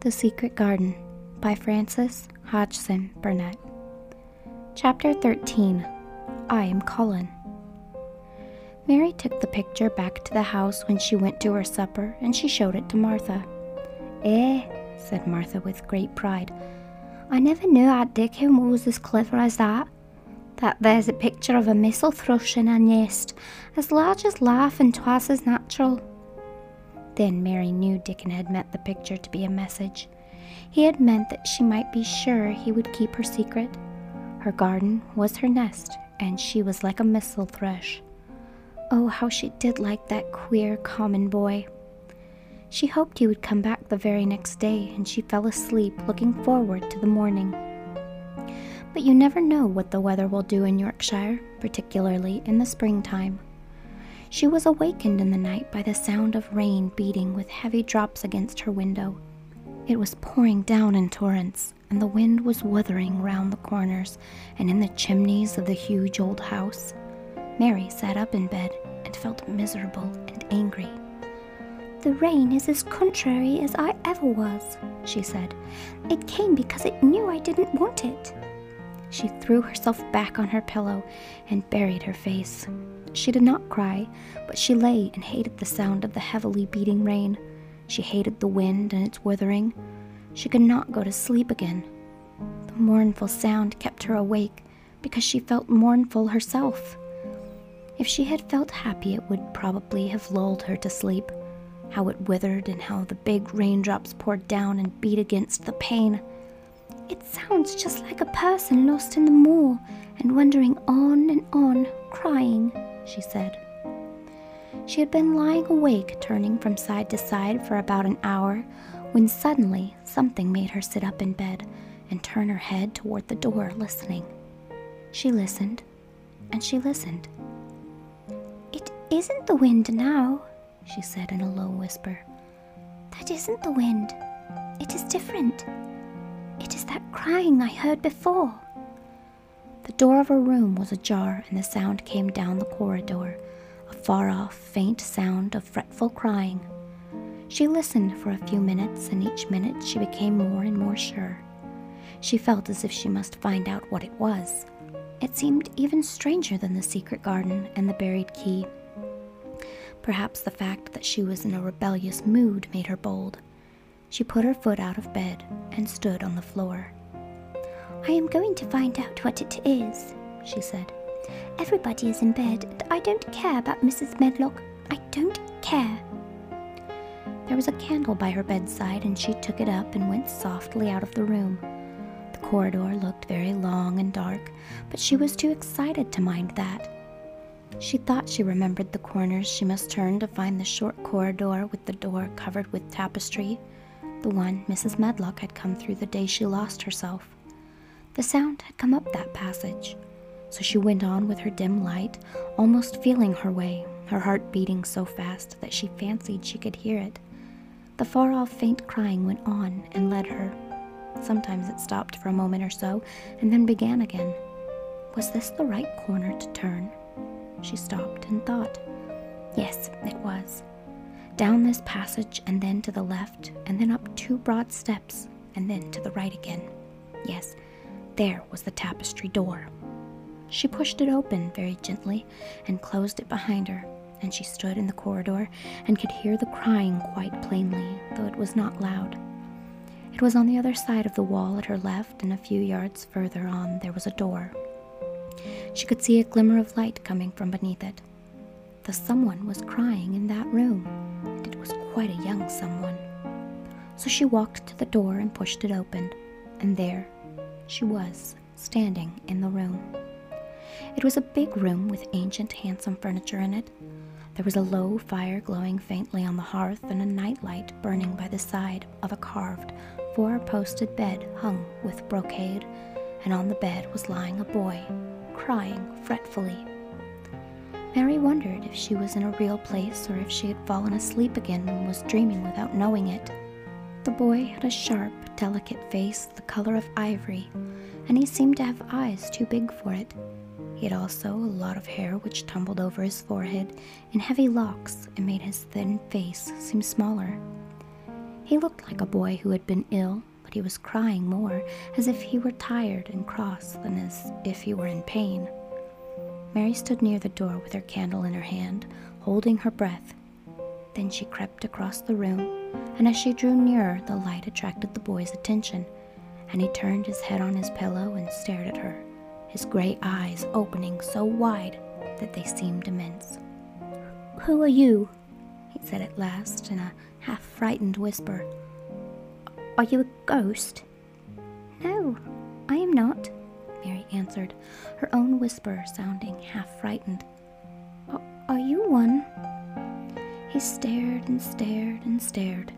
The Secret Garden by Frances Hodgson Burnett. Chapter 13 I Am Colin. Mary took the picture back to the house when she went to her supper and she showed it to Martha. Eh, said Martha with great pride. I never knew Aunt Dickon was as clever as that. That there's a picture of a missel thrush in a nest, as large as life and twice as natural. Then Mary knew Dickon had meant the picture to be a message. He had meant that she might be sure he would keep her secret. Her garden was her nest, and she was like a missel thrush. Oh, how she did like that queer, common boy. She hoped he would come back the very next day, and she fell asleep looking forward to the morning. But you never know what the weather will do in Yorkshire, particularly in the springtime. She was awakened in the night by the sound of rain beating with heavy drops against her window. It was pouring down in torrents, and the wind was wuthering round the corners and in the chimneys of the huge old house. Mary sat up in bed and felt miserable and angry. The rain is as contrary as I ever was, she said. It came because it knew I didn't want it. She threw herself back on her pillow and buried her face. She did not cry, but she lay and hated the sound of the heavily beating rain. She hated the wind and its wuthering. She could not go to sleep again. The mournful sound kept her awake because she felt mournful herself. If she had felt happy, it would probably have lulled her to sleep. How it wuthered and how the big raindrops poured down and beat against the pane. It sounds just like a person lost in the moor and wandering on and on, crying, she said. She had been lying awake, turning from side to side for about an hour, when suddenly something made her sit up in bed and turn her head toward the door, listening. She listened, and she listened. It isn't the wind now, she said in a low whisper. That isn't the wind. It is different. It is that crying I heard before. The door of her room was ajar, and the sound came down the corridor a far off, faint sound of fretful crying. She listened for a few minutes, and each minute she became more and more sure. She felt as if she must find out what it was. It seemed even stranger than the secret garden and the buried key. Perhaps the fact that she was in a rebellious mood made her bold. She put her foot out of bed and stood on the floor. I am going to find out what it is, she said. Everybody is in bed, and I don't care about Mrs. Medlock. I don't care. There was a candle by her bedside, and she took it up and went softly out of the room. The corridor looked very long and dark, but she was too excited to mind that. She thought she remembered the corners she must turn to find the short corridor with the door covered with tapestry, the one Mrs. Medlock had come through the day she lost herself. The sound had come up that passage, so she went on with her dim light, almost feeling her way, her heart beating so fast that she fancied she could hear it. The far off faint crying went on and led her. Sometimes it stopped for a moment or so and then began again. Was this the right corner to turn? She stopped and thought. Yes, it was. Down this passage and then to the left, and then up two broad steps, and then to the right again. Yes, there was the tapestry door. She pushed it open very gently and closed it behind her, and she stood in the corridor and could hear the crying quite plainly, though it was not loud. It was on the other side of the wall at her left, and a few yards further on there was a door. She could see a glimmer of light coming from beneath it. The someone was crying in that room, and it was quite a young someone. So she walked to the door and pushed it open, and there she was, standing in the room. It was a big room with ancient, handsome furniture in it. There was a low fire glowing faintly on the hearth and a nightlight burning by the side of a carved, four posted bed hung with brocade, and on the bed was lying a boy, crying fretfully. Mary wondered if she was in a real place or if she had fallen asleep again and was dreaming without knowing it. The boy had a sharp, delicate face the color of ivory, and he seemed to have eyes too big for it. He had also a lot of hair which tumbled over his forehead in heavy locks and made his thin face seem smaller. He looked like a boy who had been ill, but he was crying more, as if he were tired and cross than as if he were in pain. Mary stood near the door with her candle in her hand, holding her breath. Then she crept across the room, and as she drew nearer, the light attracted the boy's attention, and he turned his head on his pillow and stared at her, his gray eyes opening so wide that they seemed immense. Who are you? he said at last in a half frightened whisper. Are you a ghost? No, I am not, Mary answered, her own whisper sounding half frightened. Are you one? He stared and stared and stared.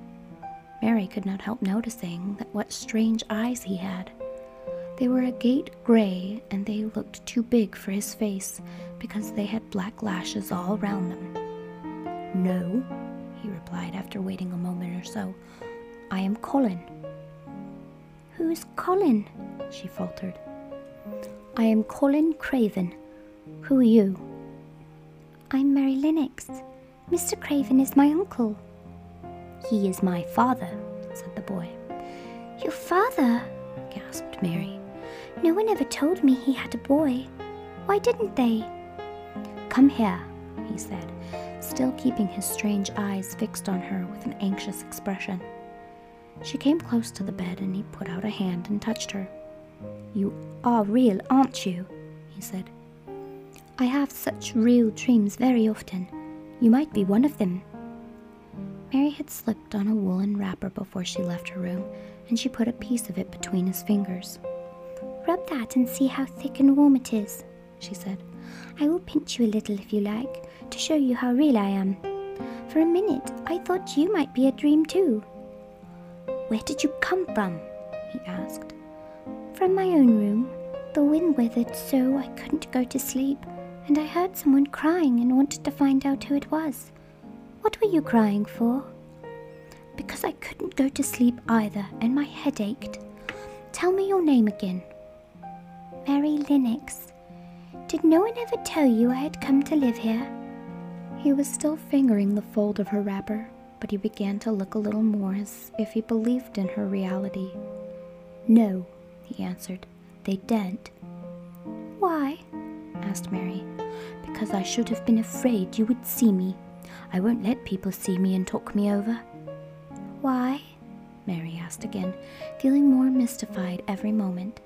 Mary could not help noticing that what strange eyes he had. They were agate gray, and they looked too big for his face because they had black lashes all round them. No, he replied after waiting a moment or so. I am Colin. Who is Colin? she faltered. I am Colin Craven. Who are you? I'm Mary Lennox. Mr. Craven is my uncle. He is my father, said the boy. Your father? gasped Mary. No one ever told me he had a boy. Why didn't they? Come here, he said, still keeping his strange eyes fixed on her with an anxious expression. She came close to the bed and he put out a hand and touched her. You are real, aren't you? he said. I have such real dreams very often. You might be one of them. Mary had slipped on a woolen wrapper before she left her room, and she put a piece of it between his fingers. Rub that and see how thick and warm it is, she said. I will pinch you a little if you like, to show you how real I am. For a minute, I thought you might be a dream too. Where did you come from? he asked. From my own room. The wind wuthered so I couldn't go to sleep, and I heard someone crying and wanted to find out who it was. What were you crying for? Because I couldn't go to sleep either, and my head ached. Tell me your name again. Mary Lennox. Did no one ever tell you I had come to live here? He was still fingering the fold of her wrapper, but he began to look a little more as if he believed in her reality. No, he answered. They daren't. Asked Mary. Because I should have been afraid you would see me. I won't let people see me and talk me over. Why? Mary asked again, feeling more mystified every moment.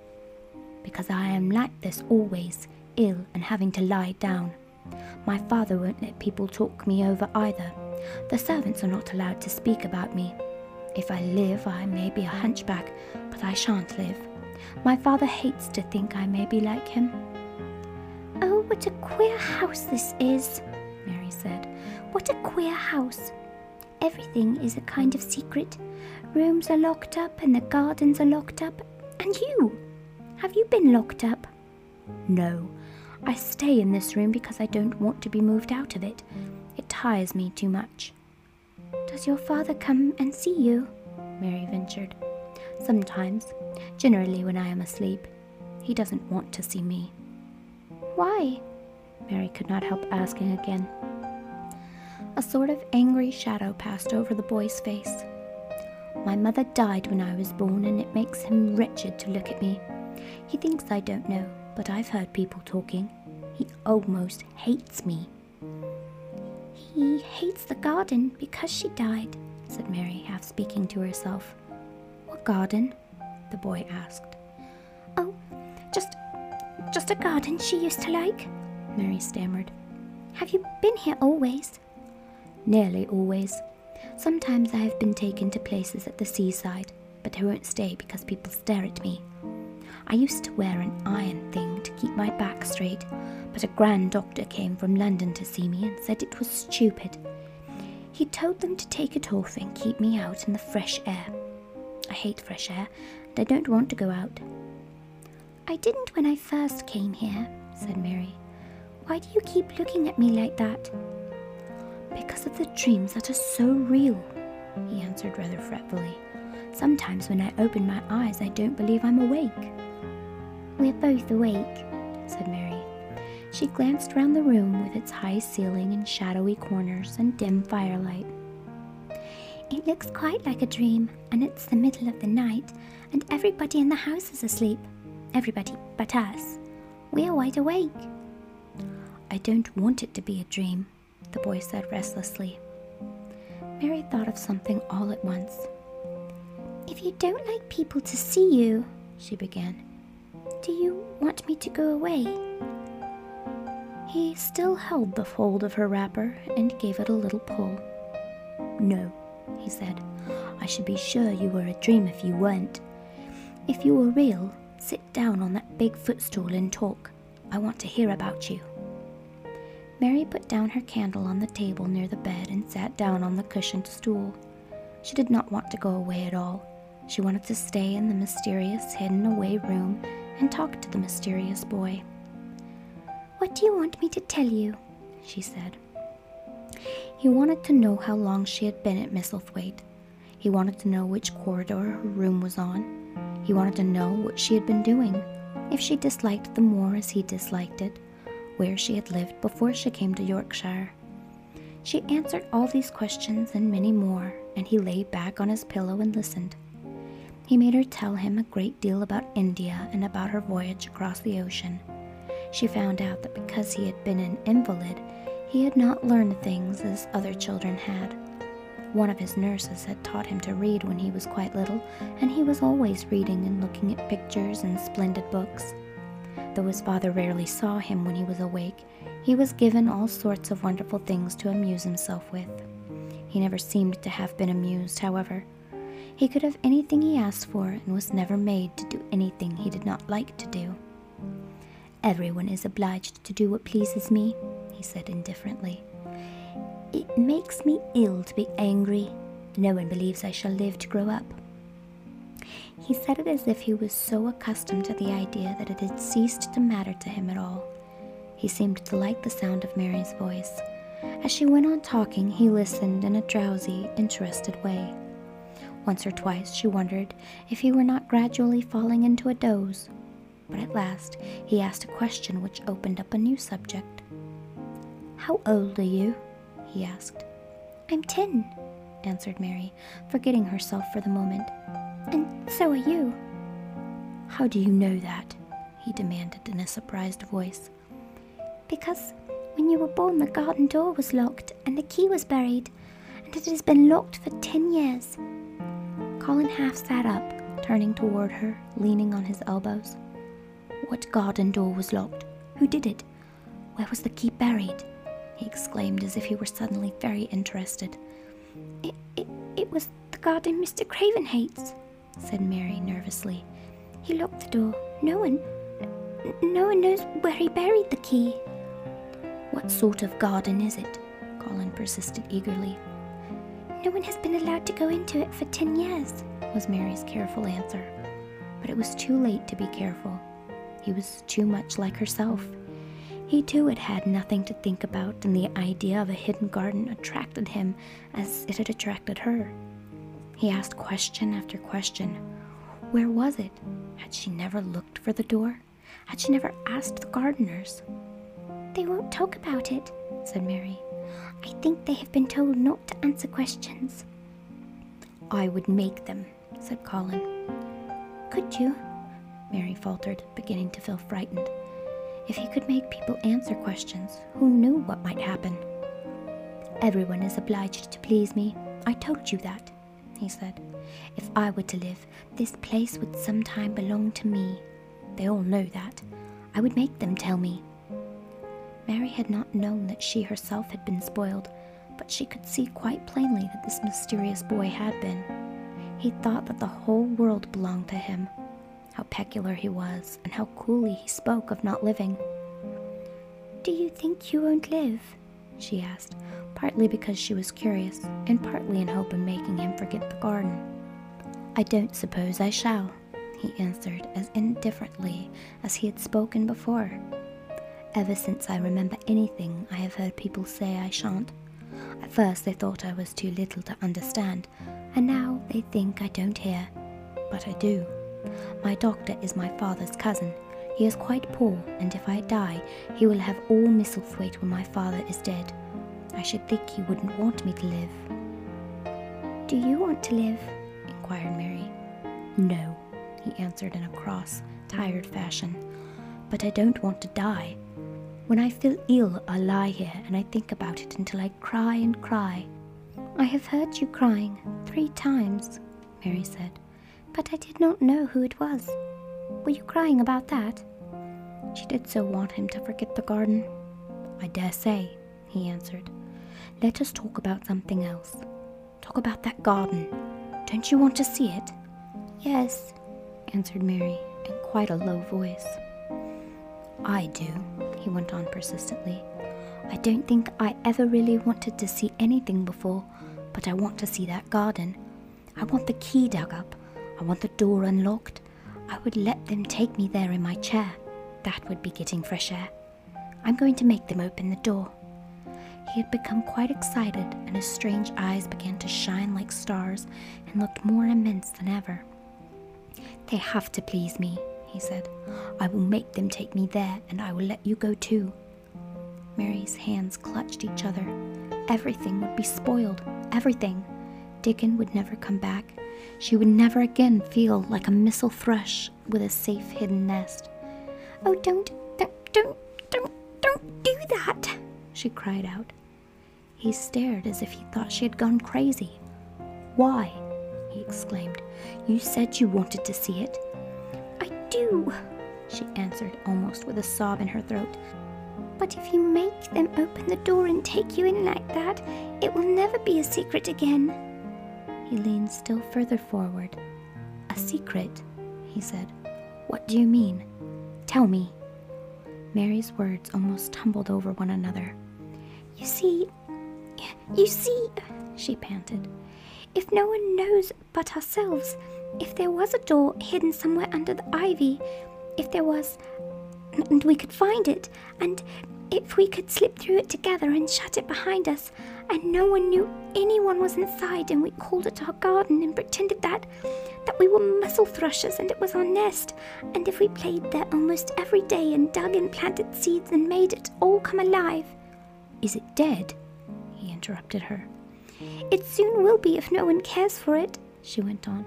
Because I am like this always, ill and having to lie down. My father won't let people talk me over either. The servants are not allowed to speak about me. If I live, I may be a hunchback, but I shan't live. My father hates to think I may be like him. What a queer house this is, Mary said. What a queer house. Everything is a kind of secret. Rooms are locked up and the gardens are locked up. And you? Have you been locked up? No. I stay in this room because I don't want to be moved out of it. It tires me too much. Does your father come and see you? Mary ventured. Sometimes, generally when I am asleep. He doesn't want to see me. Why? Mary could not help asking again. A sort of angry shadow passed over the boy's face. My mother died when I was born, and it makes him wretched to look at me. He thinks I don't know, but I've heard people talking. He almost hates me. He hates the garden because she died, said Mary, half speaking to herself. What garden? the boy asked. Just a garden she used to like, Mary stammered. Have you been here always? Nearly always. Sometimes I have been taken to places at the seaside, but I won't stay because people stare at me. I used to wear an iron thing to keep my back straight, but a grand doctor came from London to see me and said it was stupid. He told them to take it off and keep me out in the fresh air. I hate fresh air, and I don't want to go out. I didn't when I first came here, said Mary. Why do you keep looking at me like that? Because of the dreams that are so real, he answered rather fretfully. Sometimes when I open my eyes, I don't believe I'm awake. We're both awake, said Mary. She glanced round the room with its high ceiling and shadowy corners and dim firelight. It looks quite like a dream, and it's the middle of the night, and everybody in the house is asleep. Everybody but us. We are wide awake. I don't want it to be a dream, the boy said restlessly. Mary thought of something all at once. If you don't like people to see you, she began, do you want me to go away? He still held the fold of her wrapper and gave it a little pull. No, he said. I should be sure you were a dream if you weren't. If you were real, sit down on that big footstool and talk. I want to hear about you. Mary put down her candle on the table near the bed and sat down on the cushioned stool. She did not want to go away at all. She wanted to stay in the mysterious, hidden away room and talk to the mysterious boy. What do you want me to tell you? she said. He wanted to know how long she had been at Misselthwaite. He wanted to know which corridor her room was on. He wanted to know what she had been doing, if she disliked the moor as he disliked it, where she had lived before she came to Yorkshire. She answered all these questions and many more, and he lay back on his pillow and listened. He made her tell him a great deal about India and about her voyage across the ocean. She found out that because he had been an invalid, he had not learned things as other children had. One of his nurses had taught him to read when he was quite little, and he was always reading and looking at pictures and splendid books. Though his father rarely saw him when he was awake, he was given all sorts of wonderful things to amuse himself with. He never seemed to have been amused, however. He could have anything he asked for and was never made to do anything he did not like to do. Everyone is obliged to do what pleases me, he said indifferently. It makes me ill to be angry. No one believes I shall live to grow up. He said it as if he was so accustomed to the idea that it had ceased to matter to him at all. He seemed to like the sound of Mary's voice. As she went on talking, he listened in a drowsy, interested way. Once or twice she wondered if he were not gradually falling into a doze. But at last he asked a question which opened up a new subject. How old are you? He asked. I'm ten, answered Mary, forgetting herself for the moment. And so are you. How do you know that? he demanded in a surprised voice. Because when you were born, the garden door was locked and the key was buried, and it has been locked for ten years. Colin half sat up, turning toward her, leaning on his elbows. What garden door was locked? Who did it? Where was the key buried? He exclaimed as if he were suddenly very interested. It, it, it was the garden Mr. Craven hates, said Mary nervously. He locked the door. No one, no one knows where he buried the key. What sort of garden is it? Colin persisted eagerly. No one has been allowed to go into it for ten years, was Mary's careful answer. But it was too late to be careful. He was too much like herself. He too had had nothing to think about, and the idea of a hidden garden attracted him as it had attracted her. He asked question after question. Where was it? Had she never looked for the door? Had she never asked the gardeners? They won't talk about it, said Mary. I think they have been told not to answer questions. I would make them, said Colin. Could you? Mary faltered, beginning to feel frightened. If he could make people answer questions, who knew what might happen? Everyone is obliged to please me. I told you that, he said. If I were to live, this place would sometime belong to me. They all know that. I would make them tell me. Mary had not known that she herself had been spoiled, but she could see quite plainly that this mysterious boy had been. He thought that the whole world belonged to him, how peculiar he was, and how coolly he spoke of not living. Do you think you won't live? she asked, partly because she was curious, and partly in hope of making him forget the garden. I don't suppose I shall, he answered as indifferently as he had spoken before. Ever since I remember anything, I have heard people say I shan't. At first they thought I was too little to understand, and now they think I don't hear. But I do. My doctor is my father's cousin. He is quite poor, and if I die, he will have all Misselthwaite when my father is dead. I should think he wouldn't want me to live. do you want to live? inquired Mary. No, he answered in a cross, tired fashion. But I don't want to die. When I feel ill, I lie here and I think about it until I cry and cry. I have heard you crying three times, Mary said, but I did not know who it was. Were you crying about that? She did so want him to forget the garden. I dare say, he answered. Let us talk about something else. Talk about that garden. Don't you want to see it? Yes, answered Mary in quite a low voice. I do, he went on persistently. I don't think I ever really wanted to see anything before, but I want to see that garden. I want the key dug up. I want the door unlocked. I would let them take me there in my chair. That would be getting fresh air. I'm going to make them open the door. He had become quite excited, and his strange eyes began to shine like stars and looked more immense than ever. They have to please me, he said. I will make them take me there, and I will let you go too. Mary's hands clutched each other. Everything would be spoiled. Everything. Dickon would never come back. She would never again feel like a missel thrush with a safe hidden nest. Oh, don't, don't, don't, don't, don't do that, she cried out. He stared as if he thought she had gone crazy. Why? he exclaimed. You said you wanted to see it. I do, she answered, almost with a sob in her throat. But if you make them open the door and take you in like that, it will never be a secret again. He leaned still further forward. A secret, he said. What do you mean? Tell me. Mary's words almost tumbled over one another. You see, you see, she panted, if no one knows but ourselves, if there was a door hidden somewhere under the ivy, if there was, and we could find it, and if we could slip through it together and shut it behind us, and no one knew anyone was inside, and we called it our garden and pretended that that we were missel thrushes and it was our nest, and if we played there almost every day and dug and planted seeds and made it all come alive. Is it dead? he interrupted her. It soon will be if no one cares for it, she went on.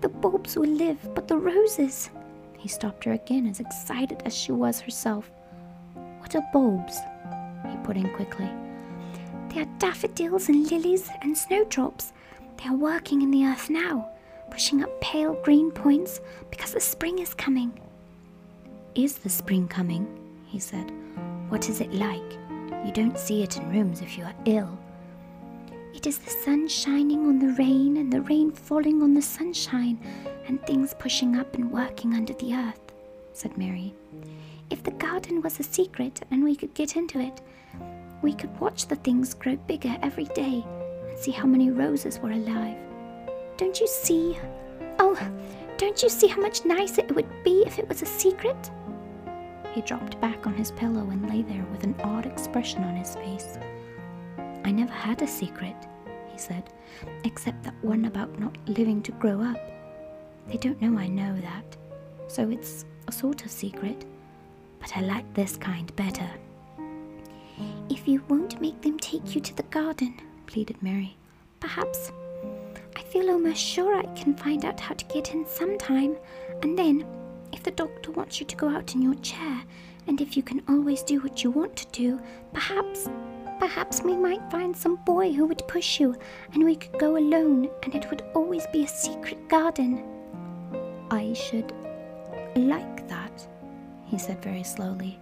The bulbs will live, but the roses. He stopped her again, as excited as she was herself. What are bulbs? He put in quickly. They are daffodils and lilies and snowdrops. They are working in the earth now, pushing up pale green points because the spring is coming. Is the spring coming? he said. What is it like? You don't see it in rooms if you are ill. It is the sun shining on the rain and the rain falling on the sunshine and things pushing up and working under the earth, said Mary. If the garden was a secret and we could get into it, we could watch the things grow bigger every day and see how many roses were alive. Don't you see? Oh, don't you see how much nicer it would be if it was a secret? He dropped back on his pillow and lay there with an odd expression on his face. I never had a secret, he said, except that one about not living to grow up. They don't know I know that, so it's a sort of secret, but I like this kind better. If you won't make them take you to the garden, pleaded Mary, perhaps. I feel almost sure I can find out how to get in sometime, and then, if the doctor wants you to go out in your chair, and if you can always do what you want to do, perhaps Perhaps we might find some boy who would push you, and we could go alone, and it would always be a secret garden. I should like that, he said very slowly,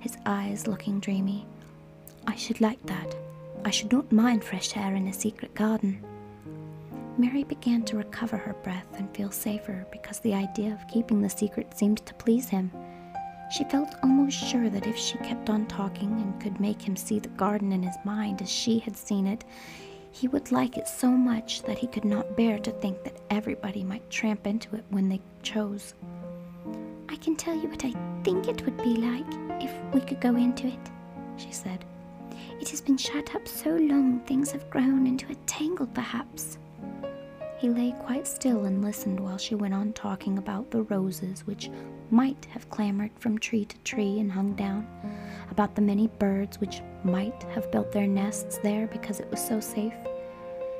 his eyes looking dreamy. I should like that. I should not mind fresh air in a secret garden. Mary began to recover her breath and feel safer because the idea of keeping the secret seemed to please him. She felt almost sure that if she kept on talking and could make him see the garden in his mind as she had seen it, he would like it so much that he could not bear to think that everybody might tramp into it when they chose. I can tell you what I think it would be like if we could go into it, she said. It has been shut up so long things have grown into a tangle, perhaps. He lay quite still and listened while she went on talking about the roses which might have clambered from tree to tree and hung down, about the many birds which might have built their nests there because it was so safe.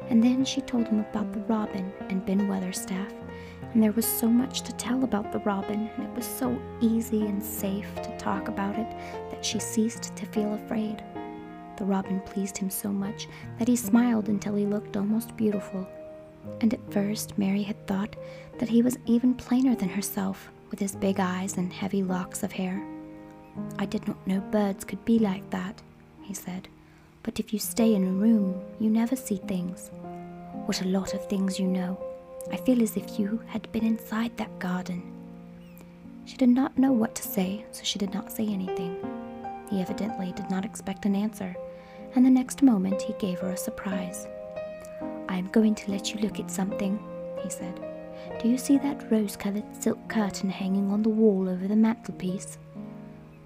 And then she told him about the robin and Ben Weatherstaff, and there was so much to tell about the robin, and it was so easy and safe to talk about it that she ceased to feel afraid. The robin pleased him so much that he smiled until he looked almost beautiful. And at first, Mary had thought that he was even plainer than herself, with his big eyes and heavy locks of hair. I did not know birds could be like that, he said. But if you stay in a room, you never see things. What a lot of things you know. I feel as if you had been inside that garden. She did not know what to say, so she did not say anything. He evidently did not expect an answer, and the next moment he gave her a surprise. I am going to let you look at something, he said. Do you see that rose colored silk curtain hanging on the wall over the mantelpiece?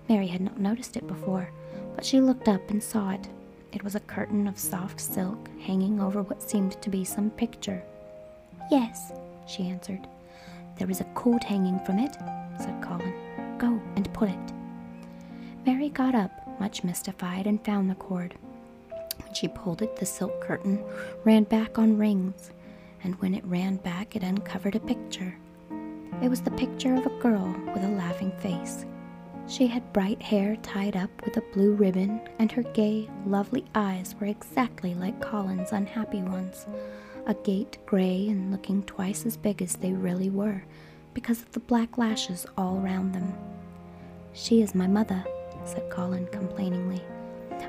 Mary had not noticed it before, but she looked up and saw it. It was a curtain of soft silk hanging over what seemed to be some picture. Yes, she answered. There is a cord hanging from it, said Colin. Go and pull it. Mary got up, much mystified, and found the cord. She pulled it, the silk curtain ran back on rings, and when it ran back, it uncovered a picture. It was the picture of a girl with a laughing face. She had bright hair tied up with a blue ribbon, and her gay, lovely eyes were exactly like Colin's unhappy ones, a agate gray and looking twice as big as they really were, because of the black lashes all round them. She is my mother, said Colin complainingly.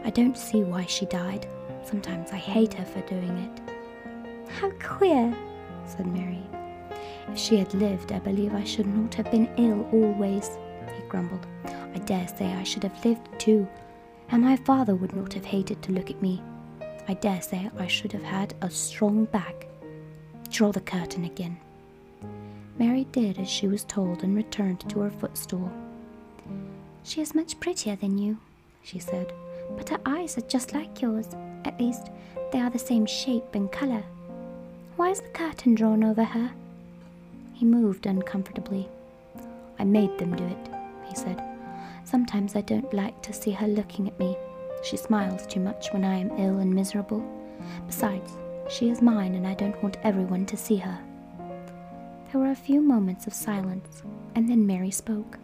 I don't see why she died. Sometimes I hate her for doing it. How queer, said Mary. If she had lived, I believe I should not have been ill always, he grumbled. I dare say I should have lived too, and my father would not have hated to look at me. I dare say I should have had a strong back. Draw the curtain again. Mary did as she was told and returned to her footstool. She is much prettier than you, she said, but her eyes are just like yours. At least, they are the same shape and colour. Why is the curtain drawn over her? He moved uncomfortably. I made them do it, he said. Sometimes I don't like to see her looking at me. She smiles too much when I am ill and miserable. Besides, she is mine and I don't want everyone to see her. There were a few moments of silence, and then Mary spoke.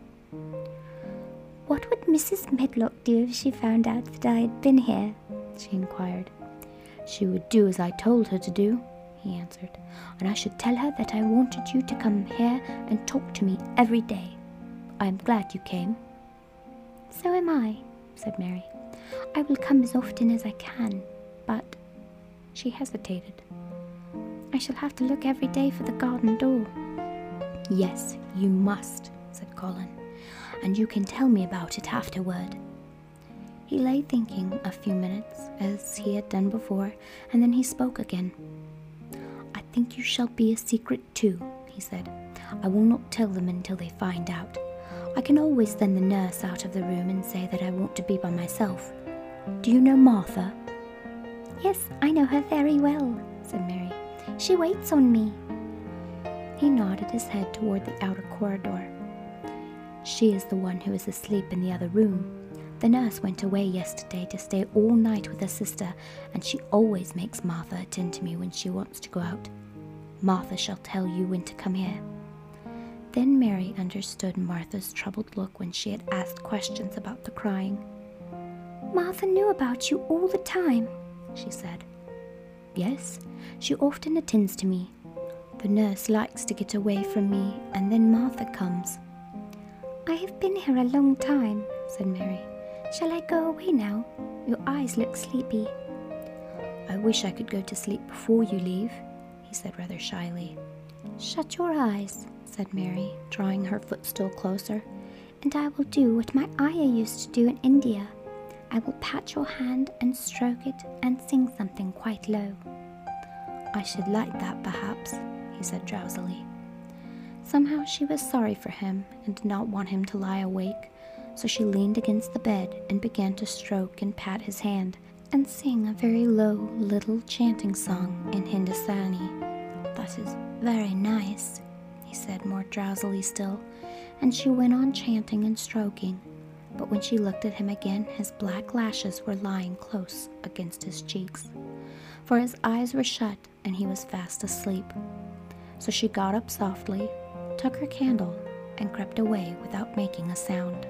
What would Mrs. Medlock do if she found out that I had been here? she inquired. She would do as I told her to do, he answered, and I should tell her that I wanted you to come here and talk to me every day. I am glad you came. So am I, said Mary. I will come as often as I can, but. She hesitated. I shall have to look every day for the garden door. Yes, you must, said Colin, and you can tell me about it afterward. He lay thinking a few minutes, as he had done before, and then he spoke again. I think you shall be a secret too, he said. I will not tell them until they find out. I can always send the nurse out of the room and say that I want to be by myself. Do you know Martha? Yes, I know her very well, said Mary. She waits on me. He nodded his head toward the outer corridor. She is the one who is asleep in the other room. The nurse went away yesterday to stay all night with her sister, and she always makes Martha attend to me when she wants to go out. Martha shall tell you when to come here. Then Mary understood Martha's troubled look when she had asked questions about the crying. Martha knew about you all the time, she said. Yes, she often attends to me. The nurse likes to get away from me, and then Martha comes. I have been here a long time, said Mary. Shall I go away now? Your eyes look sleepy. I wish I could go to sleep before you leave, he said rather shyly. Shut your eyes, said Mary, drawing her footstool closer, and I will do what my ayah used to do in India. I will pat your hand and stroke it and sing something quite low. I should like that, perhaps, he said drowsily. Somehow she was sorry for him and did not want him to lie awake, so she leaned against the bed and began to stroke and pat his hand and sing a very low little chanting song in Hindustani. That is very nice, he said more drowsily still, and she went on chanting and stroking. But when she looked at him again, his black lashes were lying close against his cheeks. for his eyes were shut and he was fast asleep. So she got up softly, took her candle, and crept away without making a sound.